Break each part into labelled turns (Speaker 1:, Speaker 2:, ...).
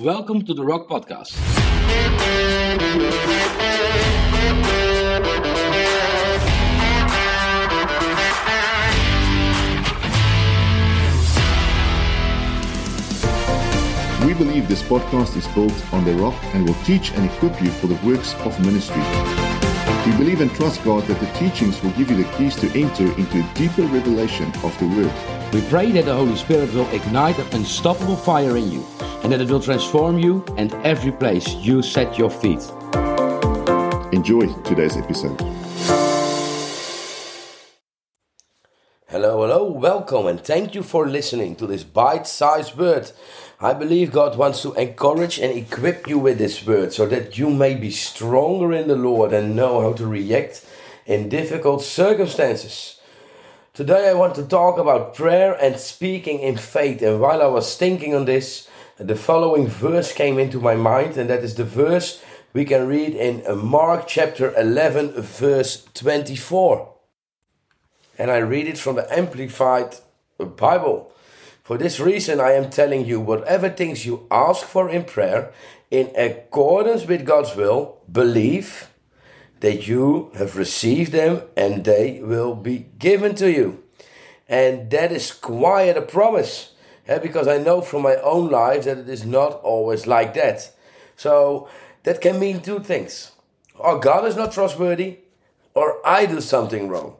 Speaker 1: Welcome to the Rock Podcast.
Speaker 2: We believe this podcast is built on the rock and will teach and equip you for the works of ministry. We believe and trust God that the teachings will give you the keys to enter into a deeper revelation of the Word.
Speaker 1: We pray that the Holy Spirit will ignite an unstoppable fire in you and that it will transform you and every place you set your feet.
Speaker 2: Enjoy today's episode.
Speaker 1: Hello, hello, welcome, and thank you for listening to this bite sized word. I believe God wants to encourage and equip you with this word so that you may be stronger in the Lord and know how to react in difficult circumstances. Today, I want to talk about prayer and speaking in faith. And while I was thinking on this, the following verse came into my mind, and that is the verse we can read in Mark chapter 11, verse 24. And I read it from the Amplified Bible. For this reason, I am telling you whatever things you ask for in prayer, in accordance with God's will, believe that you have received them and they will be given to you. And that is quite a promise yeah, because I know from my own life that it is not always like that. So that can mean two things or God is not trustworthy, or I do something wrong.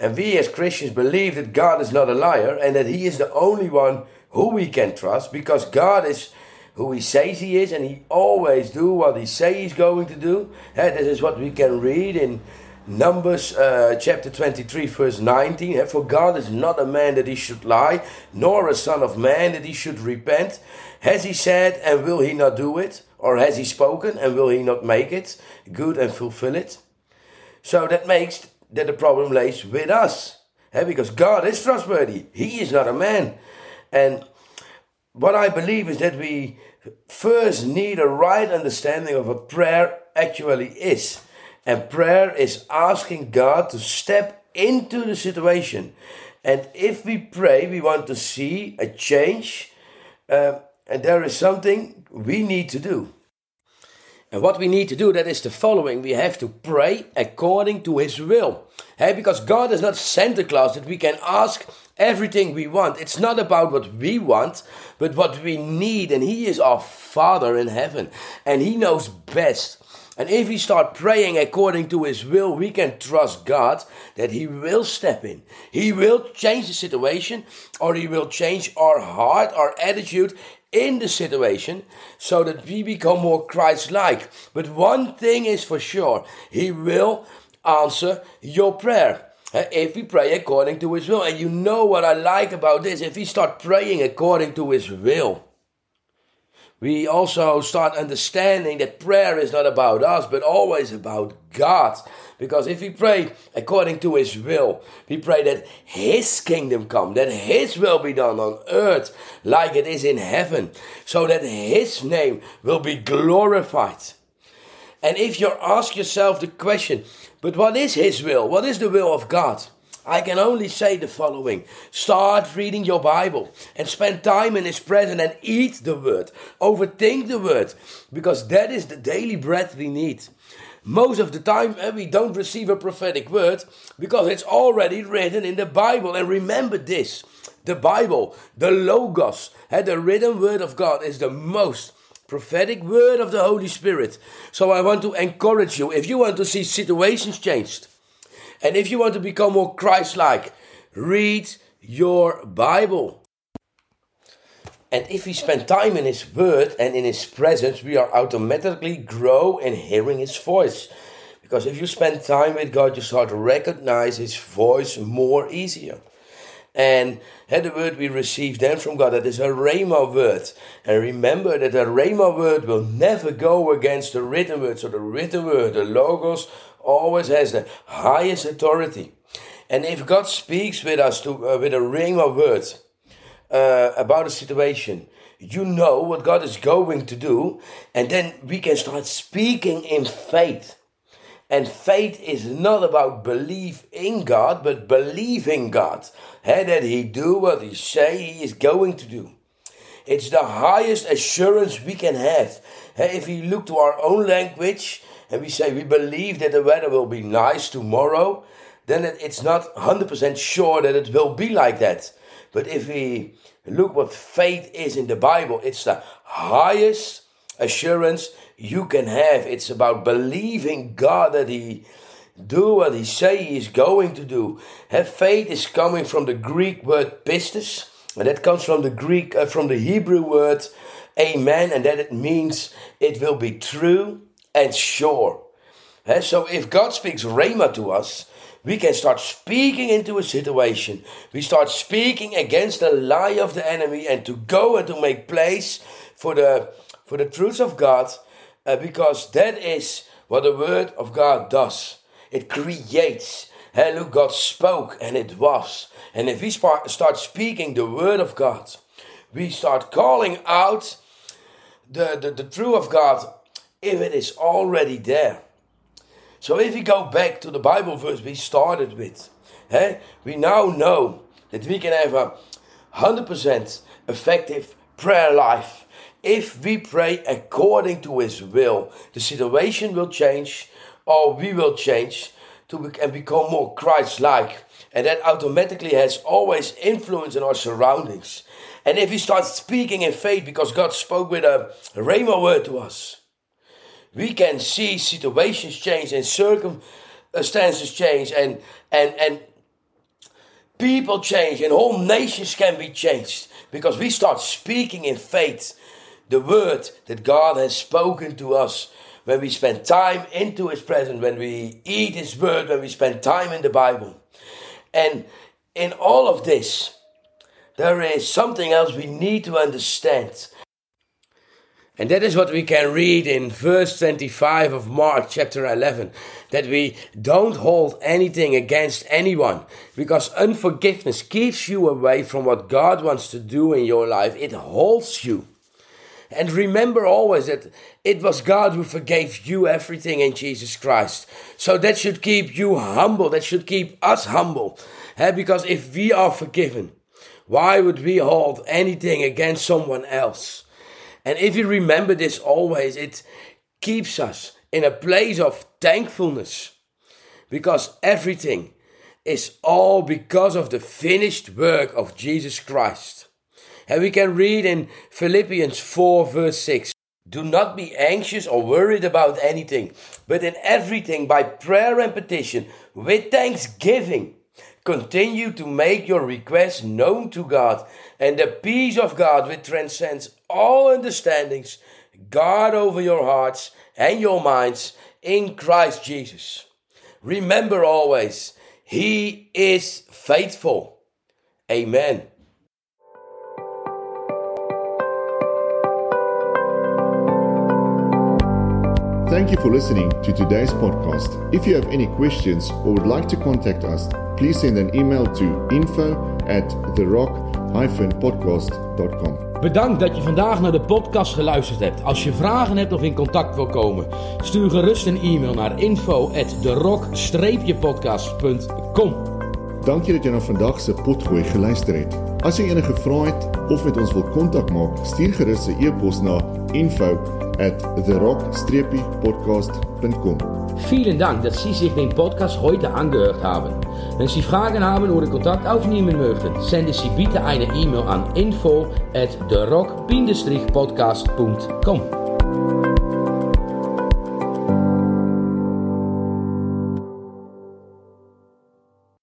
Speaker 1: And we as Christians believe that God is not a liar and that He is the only one who we can trust because God is who He says He is and He always do what He says He's going to do. And this is what we can read in Numbers uh, chapter 23, verse 19. For God is not a man that he should lie, nor a son of man that he should repent. Has he said, and will he not do it? Or has he spoken, and will he not make it good and fulfill it? So that makes that the problem lays with us. Because God is trustworthy, He is not a man. And what I believe is that we first need a right understanding of what prayer actually is. And prayer is asking God to step into the situation. And if we pray, we want to see a change, uh, and there is something we need to do. And what we need to do, that is the following. We have to pray according to His will. Hey, because God is not Santa Claus that we can ask everything we want. It's not about what we want, but what we need. And He is our Father in heaven. And He knows best. And if we start praying according to His will, we can trust God that He will step in. He will change the situation, or He will change our heart, our attitude in the situation, so that we become more Christ like. But one thing is for sure He will answer your prayer. Eh, if we pray according to His will. And you know what I like about this? If we start praying according to His will, we also start understanding that prayer is not about us, but always about God. Because if we pray according to His will, we pray that His kingdom come, that His will be done on earth like it is in heaven, so that His name will be glorified. And if you ask yourself the question, but what is His will? What is the will of God? I can only say the following Start reading your Bible and spend time in His presence and eat the Word. Overthink the Word because that is the daily bread we need. Most of the time, eh, we don't receive a prophetic word because it's already written in the Bible. And remember this the Bible, the Logos, eh, the written word of God is the most prophetic word of the Holy Spirit. So I want to encourage you if you want to see situations changed and if you want to become more Christ like, read your Bible. And if we spend time in His Word and in His presence, we are automatically grow in hearing His voice. Because if you spend time with God, you start to recognize His voice more easier. And had the word we receive then from God, that is a Rhema word. And remember that the Rhema word will never go against the written word. So the written word, the Logos, always has the highest authority. And if God speaks with us to, uh, with a Rhema word uh, about a situation, you know what God is going to do, and then we can start speaking in faith. And faith is not about belief in God, but believing God. Hey, that He do what He say He is going to do. It's the highest assurance we can have. If we look to our own language and we say we believe that the weather will be nice tomorrow, then it's not 100% sure that it will be like that. But if we look what faith is in the Bible, it's the highest assurance you can have. It's about believing God that He do what He say He is going to do. Have faith is coming from the Greek word pistis, and that comes from the Greek uh, from the Hebrew word amen, and that it means it will be true and sure. so if God speaks rhema to us, we can start speaking into a situation. We start speaking against the lie of the enemy and to go and to make place for the for the truth of God uh, because that is what the word of God does. It creates. Hey, look, God spoke and it was. And if we start speaking the word of God, we start calling out the, the, the truth of God if it is already there. So if we go back to the Bible verse we started with, hey, we now know that we can have a 100% effective prayer life if we pray according to His will. The situation will change, or we will change to and become more Christ-like, and that automatically has always influence in our surroundings. And if we start speaking in faith because God spoke with a rhema word to us, we can see situations change and circumstances change and and and people change and whole nations can be changed because we start speaking in faith the word that God has spoken to us when we spend time into his presence when we eat his word when we spend time in the bible and in all of this there is something else we need to understand and that is what we can read in verse 25 of Mark chapter 11 that we don't hold anything against anyone because unforgiveness keeps you away from what God wants to do in your life. It holds you. And remember always that it was God who forgave you everything in Jesus Christ. So that should keep you humble. That should keep us humble. Eh, because if we are forgiven, why would we hold anything against someone else? And if you remember this always, it keeps us in a place of thankfulness because everything is all because of the finished work of Jesus Christ. And we can read in Philippians 4, verse 6 Do not be anxious or worried about anything, but in everything by prayer and petition, with thanksgiving Continue to make your requests known to God, and the peace of God, which transcends all understandings, guard over your hearts and your minds in Christ Jesus. Remember always, He is faithful. Amen.
Speaker 2: Thank you for listening to today's podcast. If you have any questions or would like to contact us, please send an email to info at therock-podcast.com.
Speaker 3: Bedankt dat je vandaag naar de podcast geluisterd hebt. Als je vragen hebt of in contact wil komen, stuur gerust een e-mail naar info at therock-podcast.com.
Speaker 2: Dank je dat je naar vandaag se potgooi geluister het. As jy enige vrae het of met ons wil kontak maak, stuur gerus 'n e-pos na info at therock-podcast.com.
Speaker 3: Vielen Dank, dass Sie sich den Podcast heute angehört haben. Wenn Sie Fragen haben oder Kontakt aufnehmen möchten, senden Sie bitte eine E-Mail an info at therock-podcast.com.